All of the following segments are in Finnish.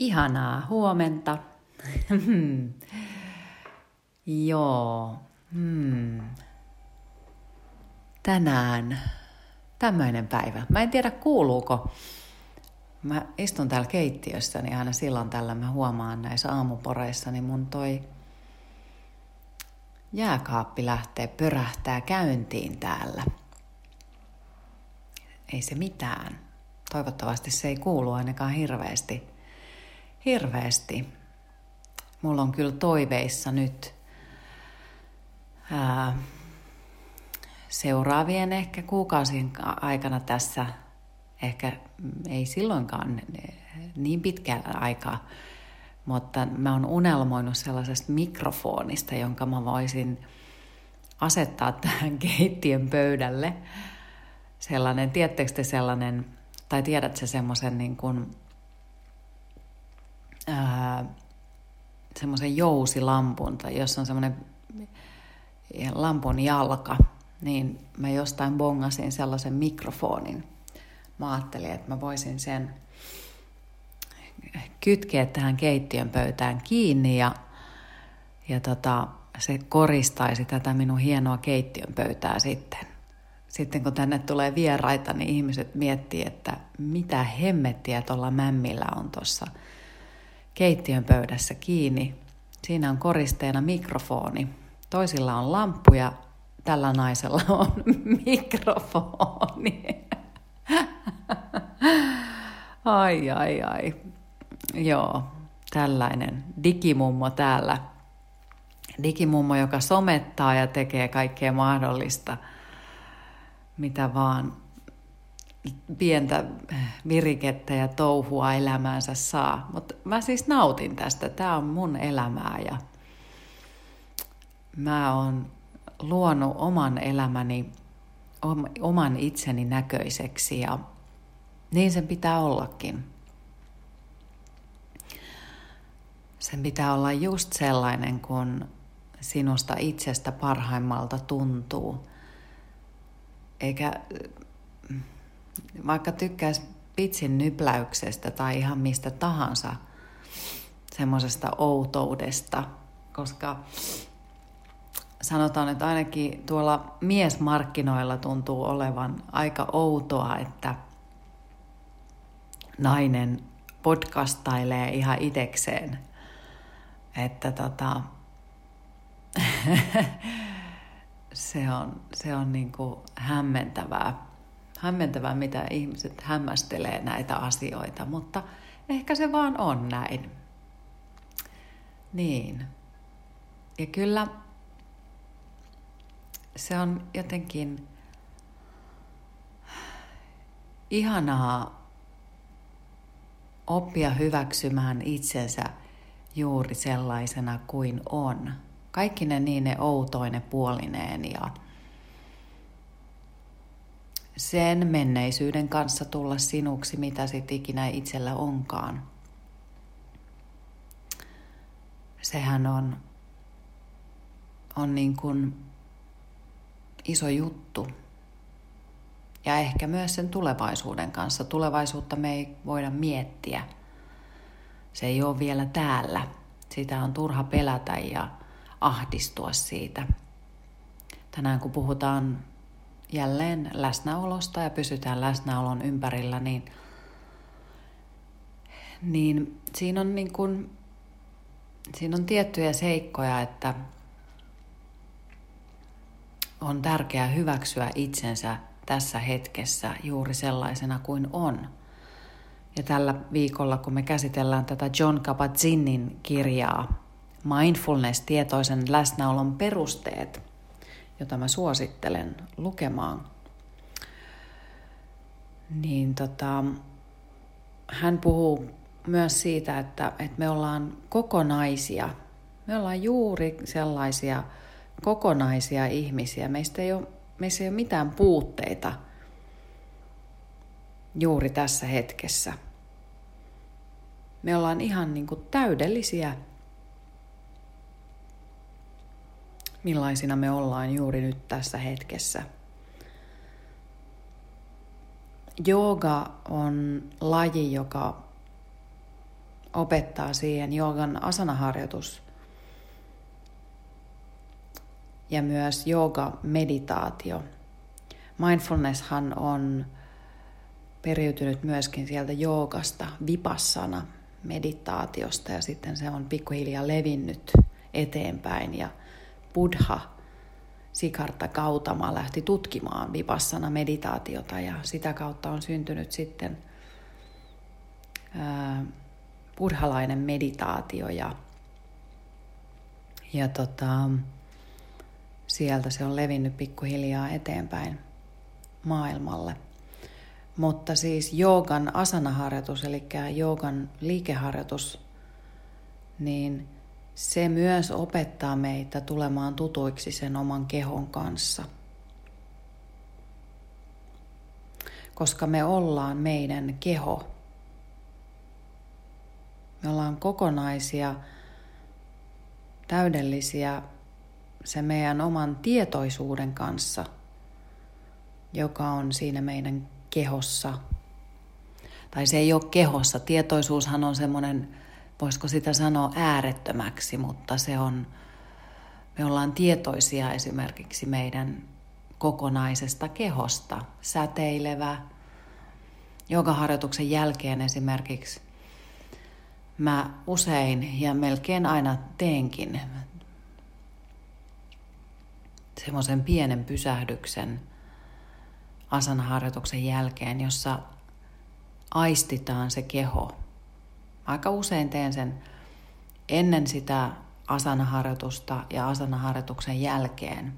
Ihanaa huomenta. Joo. Hmm. Tänään tämmöinen päivä. Mä en tiedä kuuluuko. Mä istun täällä keittiössä, niin aina silloin tällä mä huomaan näissä aamuporeissa, niin mun toi jääkaappi lähtee pörähtää käyntiin täällä. Ei se mitään. Toivottavasti se ei kuulu ainakaan hirveästi hirveästi. Mulla on kyllä toiveissa nyt ää, seuraavien ehkä kuukausien aikana tässä, ehkä ei silloinkaan niin pitkään aikaa, mutta mä oon unelmoinut sellaisesta mikrofonista, jonka mä voisin asettaa tähän keittiön pöydälle. Sellainen, tiedättekö te sellainen, tai tiedätkö semmoisen niin kuin semmoisen jousilampun, tai jos on semmoinen lampun jalka, niin mä jostain bongasin sellaisen mikrofonin. Mä ajattelin, että mä voisin sen kytkeä tähän keittiön pöytään kiinni ja, ja tota, se koristaisi tätä minun hienoa keittiön pöytää sitten. Sitten kun tänne tulee vieraita, niin ihmiset miettii, että mitä hemmettiä tuolla mämmillä on tuossa keittiön pöydässä kiinni. Siinä on koristeena mikrofoni. Toisilla on lamppu ja tällä naisella on mikrofoni. ai, ai, ai. Joo, tällainen digimummo täällä. Digimummo, joka somettaa ja tekee kaikkea mahdollista, mitä vaan pientä virikettä ja touhua elämäänsä saa. Mutta mä siis nautin tästä. Tämä on mun elämää ja mä oon luonut oman elämäni oman itseni näköiseksi ja niin sen pitää ollakin. Sen pitää olla just sellainen, kun sinusta itsestä parhaimmalta tuntuu. Eikä vaikka tykkäisi pitsin nypläyksestä tai ihan mistä tahansa semmoisesta outoudesta, koska sanotaan, että ainakin tuolla miesmarkkinoilla tuntuu olevan aika outoa, että nainen podcastailee ihan itekseen. Että tota, se on, se on niin kuin hämmentävää hämmentävää, mitä ihmiset hämmästelee näitä asioita, mutta ehkä se vaan on näin. Niin. Ja kyllä se on jotenkin ihanaa oppia hyväksymään itsensä juuri sellaisena kuin on. Kaikki ne niin ne outoine puolineen ja sen menneisyyden kanssa tulla sinuksi, mitä sit ikinä itsellä onkaan. Sehän on, on niin kuin iso juttu. Ja ehkä myös sen tulevaisuuden kanssa. Tulevaisuutta me ei voida miettiä. Se ei ole vielä täällä. Sitä on turha pelätä ja ahdistua siitä. Tänään kun puhutaan jälleen läsnäolosta ja pysytään läsnäolon ympärillä, niin, niin siinä on niin kuin, siinä on tiettyjä seikkoja, että on tärkeää hyväksyä itsensä tässä hetkessä juuri sellaisena kuin on. Ja tällä viikolla, kun me käsitellään tätä John Kabat-Zinnin kirjaa, Mindfulness, tietoisen läsnäolon perusteet – jota mä suosittelen lukemaan, niin tota, hän puhuu myös siitä, että, että me ollaan kokonaisia. Me ollaan juuri sellaisia kokonaisia ihmisiä. Meistä ei ole, meissä ei ole mitään puutteita juuri tässä hetkessä. Me ollaan ihan niin kuin täydellisiä millaisina me ollaan juuri nyt tässä hetkessä. Jooga on laji, joka opettaa siihen joogan asanaharjoitus ja myös jooga-meditaatio. Mindfulnesshan on periytynyt myöskin sieltä joogasta, vipassana meditaatiosta ja sitten se on pikkuhiljaa levinnyt eteenpäin ja Buddha Sikarta Kautama lähti tutkimaan vipassana meditaatiota ja sitä kautta on syntynyt sitten ää, buddhalainen meditaatio ja, ja tota, sieltä se on levinnyt pikkuhiljaa eteenpäin maailmalle. Mutta siis joogan asanaharjoitus, eli joogan liikeharjoitus, niin se myös opettaa meitä tulemaan tutuiksi sen oman kehon kanssa. Koska me ollaan meidän keho. Me ollaan kokonaisia, täydellisiä se meidän oman tietoisuuden kanssa, joka on siinä meidän kehossa. Tai se ei ole kehossa. Tietoisuushan on semmoinen, voisiko sitä sanoa äärettömäksi, mutta se on, me ollaan tietoisia esimerkiksi meidän kokonaisesta kehosta. Säteilevä. Jogaharjoituksen jälkeen esimerkiksi mä usein ja melkein aina teenkin semmoisen pienen pysähdyksen asanaharjoituksen jälkeen, jossa aistitaan se keho. Aika usein teen sen ennen sitä asanaharjoitusta ja asanaharjoituksen jälkeen.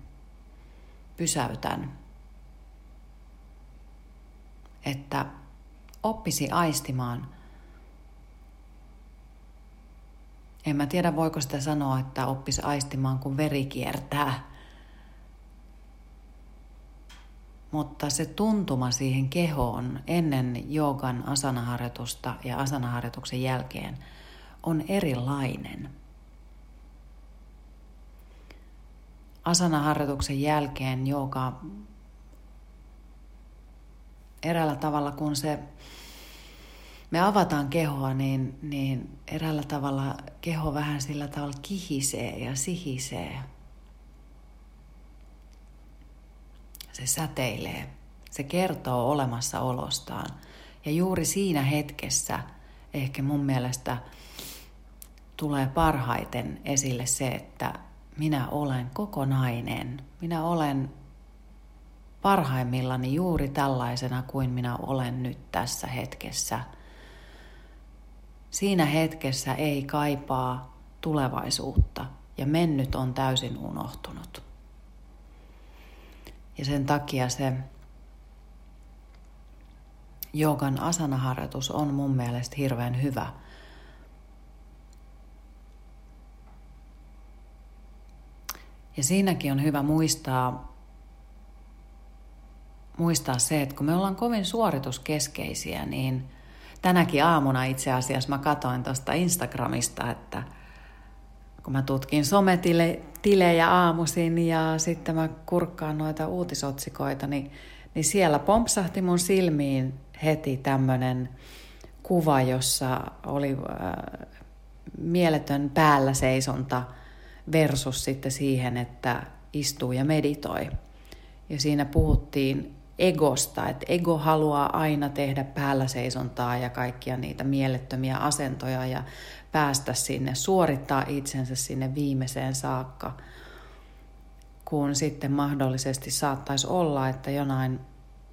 Pysäytän, että oppisi aistimaan. En mä tiedä, voiko sitä sanoa, että oppisi aistimaan, kun veri kiertää mutta se tuntuma siihen kehoon ennen joogan asanaharjoitusta ja asanaharjoituksen jälkeen on erilainen. Asanaharjoituksen jälkeen jooga eräällä tavalla, kun se me avataan kehoa, niin, niin eräällä tavalla keho vähän sillä tavalla kihisee ja sihisee. Se säteilee. Se kertoo olemassaolostaan. Ja juuri siinä hetkessä ehkä mun mielestä tulee parhaiten esille se, että minä olen kokonainen. Minä olen parhaimmillani juuri tällaisena kuin minä olen nyt tässä hetkessä. Siinä hetkessä ei kaipaa tulevaisuutta ja mennyt on täysin unohtunut. Ja sen takia se joogan asanaharjoitus on mun mielestä hirveän hyvä. Ja siinäkin on hyvä muistaa, muistaa se, että kun me ollaan kovin suorituskeskeisiä, niin tänäkin aamuna itse asiassa mä katoin tuosta Instagramista, että – kun mä tutkin sometilejä aamuisin ja sitten mä kurkkaan noita uutisotsikoita, niin, niin siellä pompsahti mun silmiin heti tämmöinen kuva, jossa oli äh, mieletön päällä seisonta versus sitten siihen, että istuu ja meditoi. Ja siinä puhuttiin egosta, että ego haluaa aina tehdä päällä seisontaa ja kaikkia niitä mielettömiä asentoja ja päästä sinne, suorittaa itsensä sinne viimeiseen saakka, kun sitten mahdollisesti saattaisi olla, että jonain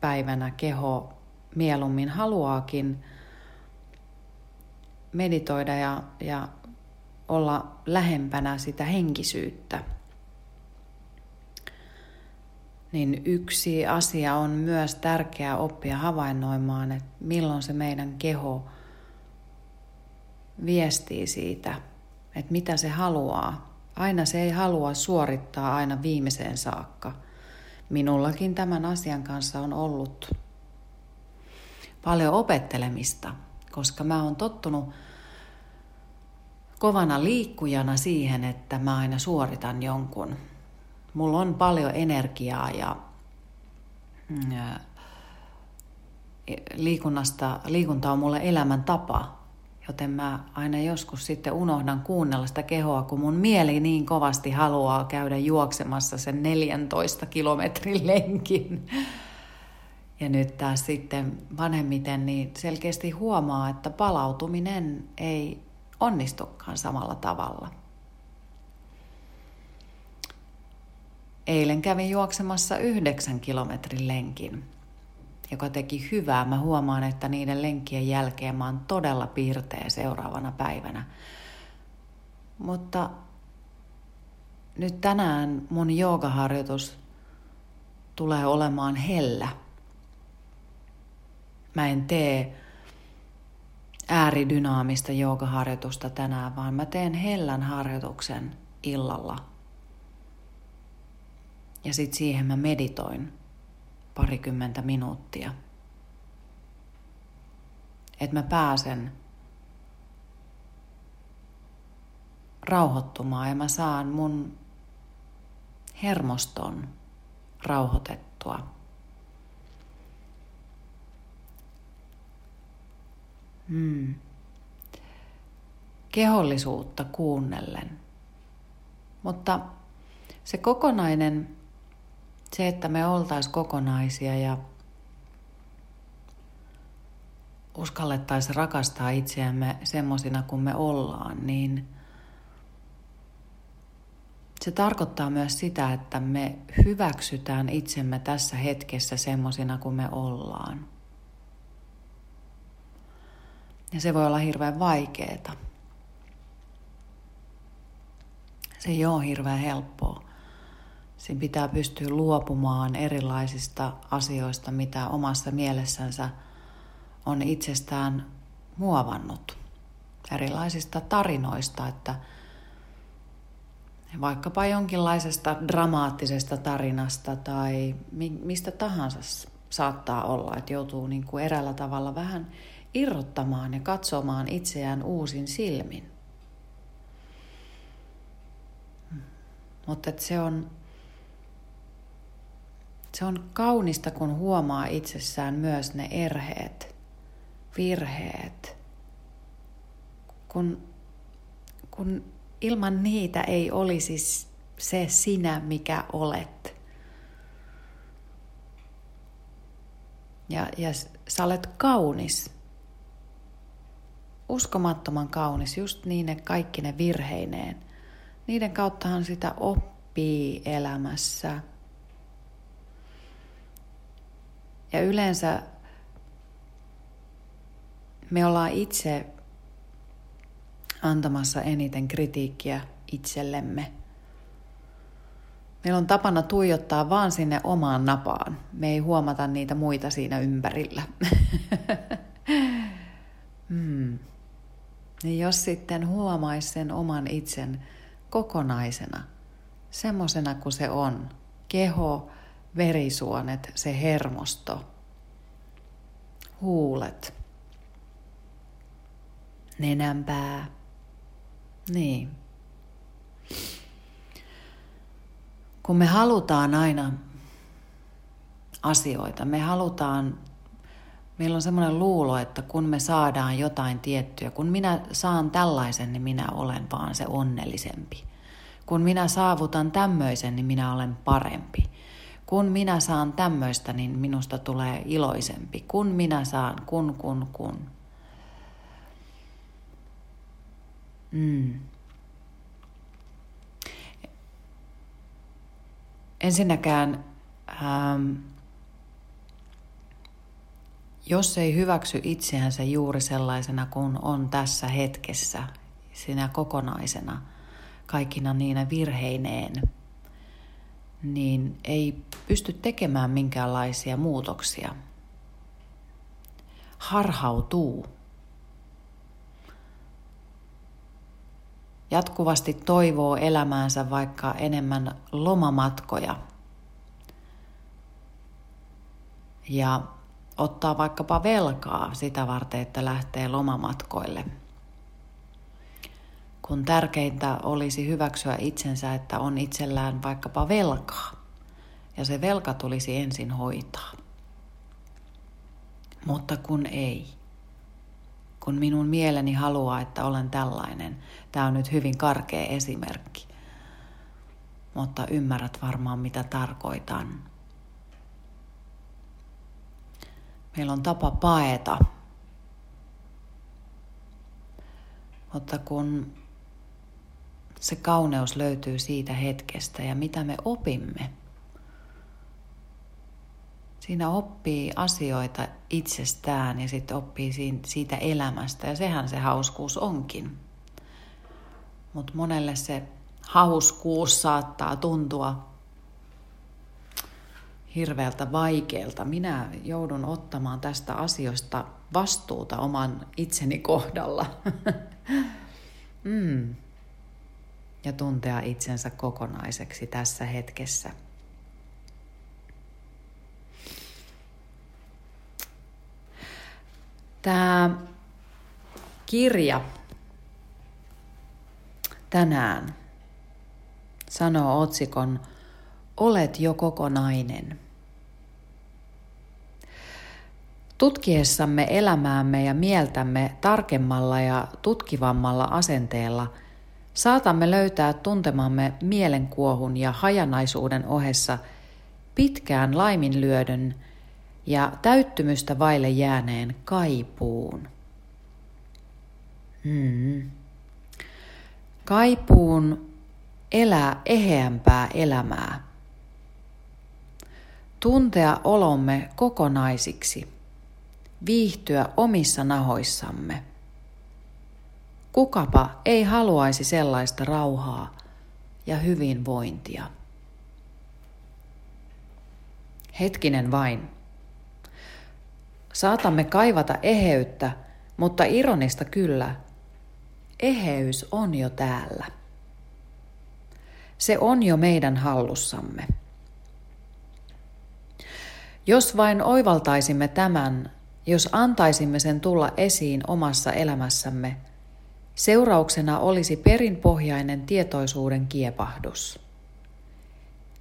päivänä keho mieluummin haluaakin meditoida ja, ja olla lähempänä sitä henkisyyttä. Niin yksi asia on myös tärkeää oppia havainnoimaan, että milloin se meidän keho – viestii siitä, että mitä se haluaa. Aina se ei halua suorittaa aina viimeiseen saakka. Minullakin tämän asian kanssa on ollut paljon opettelemista, koska mä oon tottunut kovana liikkujana siihen, että mä aina suoritan jonkun. Mulla on paljon energiaa ja, ja liikunnasta, liikunta on mulle elämäntapa Joten mä aina joskus sitten unohdan kuunnella sitä kehoa, kun mun mieli niin kovasti haluaa käydä juoksemassa sen 14 kilometrin lenkin. Ja nyt taas sitten vanhemmiten niin selkeästi huomaa, että palautuminen ei onnistukaan samalla tavalla. Eilen kävin juoksemassa yhdeksän kilometrin lenkin, joka teki hyvää. Mä huomaan, että niiden lenkkien jälkeen mä oon todella piirteä seuraavana päivänä. Mutta nyt tänään mun joogaharjoitus tulee olemaan hellä. Mä en tee ääridynaamista joogaharjoitusta tänään, vaan mä teen hellän harjoituksen illalla – ja sitten siihen mä meditoin parikymmentä minuuttia. Että mä pääsen rauhoittumaan ja mä saan mun hermoston rauhoitettua. Hmm. Kehollisuutta kuunnellen. Mutta se kokonainen se, että me oltaisiin kokonaisia ja uskallettaisiin rakastaa itseämme semmoisina kuin me ollaan, niin se tarkoittaa myös sitä, että me hyväksytään itsemme tässä hetkessä semmoisina kuin me ollaan. Ja se voi olla hirveän vaikeeta. Se ei ole hirveän helppoa. Siinä pitää pystyä luopumaan erilaisista asioista, mitä omassa mielessänsä on itsestään muovannut. Erilaisista tarinoista, että vaikkapa jonkinlaisesta dramaattisesta tarinasta tai mistä tahansa saattaa olla, että joutuu niin kuin eräällä tavalla vähän irrottamaan ja katsomaan itseään uusin silmin. Mutta se on se on kaunista, kun huomaa itsessään myös ne erheet, virheet. Kun, kun ilman niitä ei olisi se sinä, mikä olet. Ja, ja sä olet kaunis. Uskomattoman kaunis, just niin ne kaikki ne virheineen. Niiden kauttahan sitä oppii elämässä – Ja yleensä me ollaan itse antamassa eniten kritiikkiä itsellemme. Meillä on tapana tuijottaa vaan sinne omaan napaan. Me ei huomata niitä muita siinä ympärillä. hmm. Niin jos sitten huomaisi sen oman itsen kokonaisena, semmosena kuin se on, keho, verisuonet, se hermosto, huulet, nenänpää. Niin. Kun me halutaan aina asioita, me halutaan, meillä on semmoinen luulo, että kun me saadaan jotain tiettyä, kun minä saan tällaisen, niin minä olen vaan se onnellisempi. Kun minä saavutan tämmöisen, niin minä olen parempi. Kun minä saan tämmöistä, niin minusta tulee iloisempi. Kun minä saan, kun, kun, kun. Mm. Ensinnäkään, ähm, jos ei hyväksy itseänsä juuri sellaisena kuin on tässä hetkessä, sinä kokonaisena, kaikkina niinä virheineen – niin ei pysty tekemään minkäänlaisia muutoksia. Harhautuu. Jatkuvasti toivoo elämäänsä vaikka enemmän lomamatkoja. Ja ottaa vaikkapa velkaa sitä varten, että lähtee lomamatkoille – kun tärkeintä olisi hyväksyä itsensä, että on itsellään vaikkapa velkaa. Ja se velka tulisi ensin hoitaa. Mutta kun ei. kun minun mieleni haluaa, että olen tällainen. Tämä on nyt hyvin karkea esimerkki. Mutta ymmärrät varmaan, mitä tarkoitan. Meillä on tapa paeta. Mutta kun se kauneus löytyy siitä hetkestä ja mitä me opimme. Siinä oppii asioita itsestään ja sitten oppii siitä elämästä ja sehän se hauskuus onkin. Mutta monelle se hauskuus saattaa tuntua hirveältä vaikealta. Minä joudun ottamaan tästä asioista vastuuta oman itseni kohdalla. mm ja tuntea itsensä kokonaiseksi tässä hetkessä. Tämä kirja tänään sanoo otsikon Olet jo kokonainen. Tutkiessamme elämäämme ja mieltämme tarkemmalla ja tutkivammalla asenteella – saatamme löytää tuntemamme mielenkuohun ja hajanaisuuden ohessa pitkään laiminlyödön ja täyttymystä vaille jääneen kaipuun. Hmm. Kaipuun elää eheämpää elämää. Tuntea olomme kokonaisiksi. Viihtyä omissa nahoissamme. Kukapa ei haluaisi sellaista rauhaa ja hyvinvointia. Hetkinen vain. Saatamme kaivata eheyttä, mutta ironista kyllä, eheys on jo täällä. Se on jo meidän hallussamme. Jos vain oivaltaisimme tämän, jos antaisimme sen tulla esiin omassa elämässämme – Seurauksena olisi perinpohjainen tietoisuuden kiepahdus.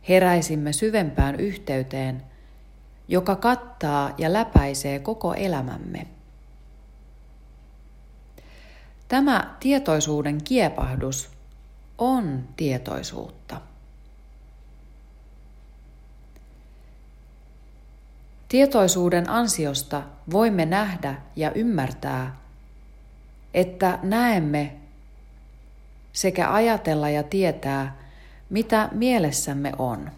Heräisimme syvempään yhteyteen, joka kattaa ja läpäisee koko elämämme. Tämä tietoisuuden kiepahdus on tietoisuutta. Tietoisuuden ansiosta voimme nähdä ja ymmärtää että näemme sekä ajatella ja tietää, mitä mielessämme on.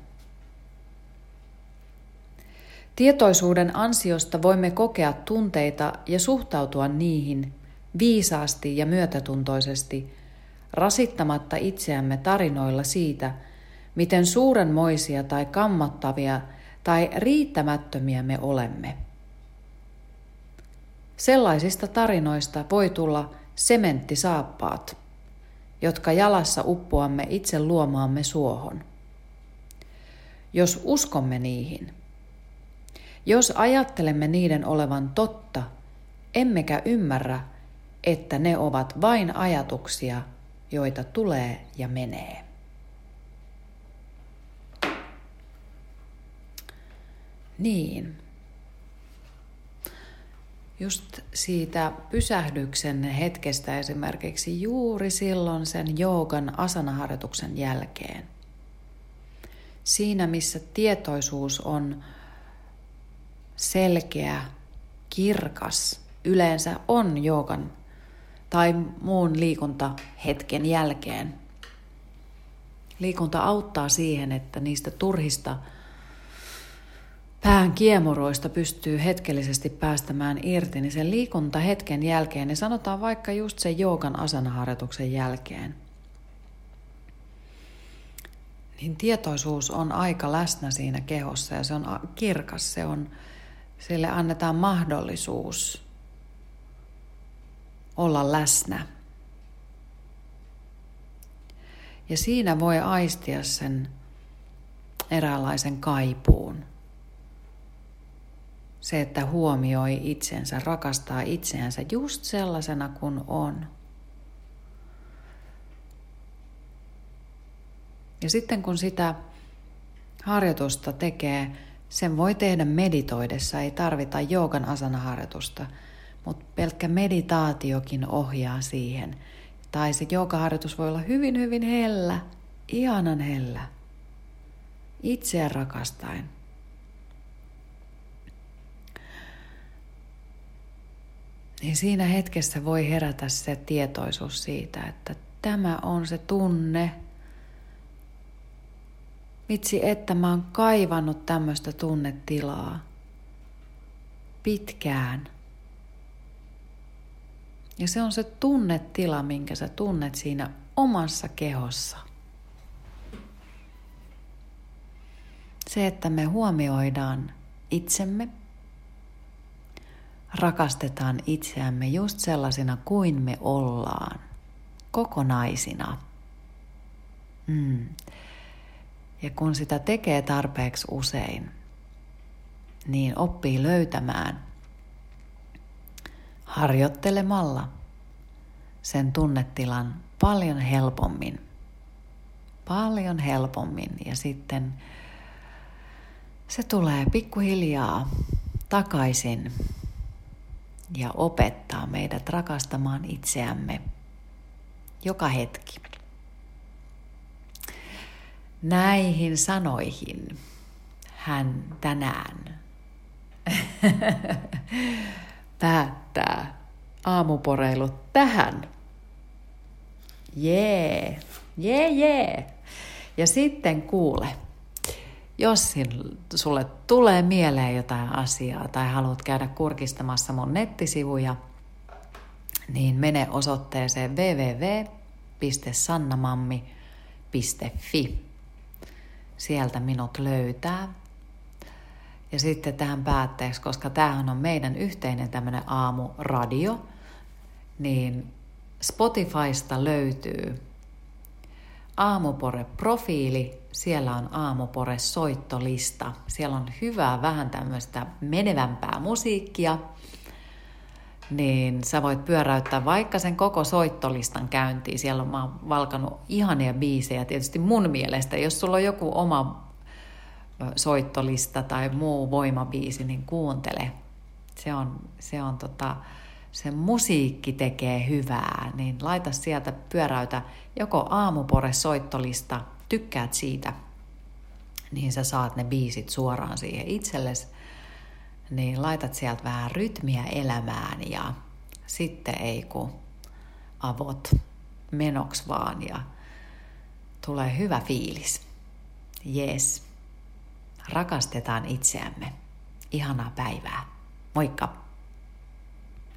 Tietoisuuden ansiosta voimme kokea tunteita ja suhtautua niihin viisaasti ja myötätuntoisesti, rasittamatta itseämme tarinoilla siitä, miten suurenmoisia tai kammottavia tai riittämättömiä me olemme. Sellaisista tarinoista voi tulla sementtisaappaat, jotka jalassa uppoamme itse luomaamme suohon. Jos uskomme niihin, jos ajattelemme niiden olevan totta, emmekä ymmärrä, että ne ovat vain ajatuksia, joita tulee ja menee. Niin, just siitä pysähdyksen hetkestä esimerkiksi juuri silloin sen joogan asanaharjoituksen jälkeen. Siinä, missä tietoisuus on selkeä, kirkas, yleensä on joogan tai muun liikuntahetken jälkeen. Liikunta auttaa siihen, että niistä turhista pään kiemuroista pystyy hetkellisesti päästämään irti, niin sen liikunta hetken jälkeen, niin sanotaan vaikka just sen joogan asanaharjoituksen jälkeen, niin tietoisuus on aika läsnä siinä kehossa ja se on kirkas, se on, sille annetaan mahdollisuus olla läsnä. Ja siinä voi aistia sen eräänlaisen kaipuun. Se, että huomioi itsensä, rakastaa itseänsä just sellaisena kuin on. Ja sitten kun sitä harjoitusta tekee, sen voi tehdä meditoidessa, ei tarvita joogan asana-harjoitusta, mutta pelkkä meditaatiokin ohjaa siihen. Tai se joogaharjoitus voi olla hyvin, hyvin hellä, ihanan hellä, itseä rakastaen. Niin siinä hetkessä voi herätä se tietoisuus siitä, että tämä on se tunne. Vitsi, että mä oon kaivannut tämmöistä tunnetilaa pitkään. Ja se on se tunnetila, minkä sä tunnet siinä omassa kehossa. Se, että me huomioidaan itsemme, rakastetaan itseämme just sellaisina kuin me ollaan, kokonaisina. Mm. Ja kun sitä tekee tarpeeksi usein, niin oppii löytämään harjoittelemalla sen tunnetilan paljon helpommin. Paljon helpommin ja sitten se tulee pikkuhiljaa takaisin ja opettaa meidät rakastamaan itseämme joka hetki. Näihin sanoihin hän tänään päättää aamuporeilut tähän. Jee, jee, jee. Ja sitten kuule, jos sulle tulee mieleen jotain asiaa tai haluat käydä kurkistamassa mun nettisivuja, niin mene osoitteeseen www.sannamammi.fi. Sieltä minut löytää. Ja sitten tähän päätteeksi, koska tämähän on meidän yhteinen tämmöinen aamuradio, niin Spotifysta löytyy Aamupore-profiili, siellä on Aamupore-soittolista. Siellä on hyvää vähän tämmöistä menevämpää musiikkia, niin sä voit pyöräyttää vaikka sen koko soittolistan käyntiin. Siellä on mä valkanut ihania biisejä tietysti mun mielestä. Jos sulla on joku oma soittolista tai muu voimabiisi, niin kuuntele. Se on, se on tota, se musiikki tekee hyvää, niin laita sieltä pyöräytä joko aamupore soittolista, tykkäät siitä, niin sä saat ne biisit suoraan siihen itsellesi, niin laitat sieltä vähän rytmiä elämään ja sitten ei kun avot menoks vaan ja tulee hyvä fiilis. Yes. Rakastetaan itseämme. Ihanaa päivää. Moikka!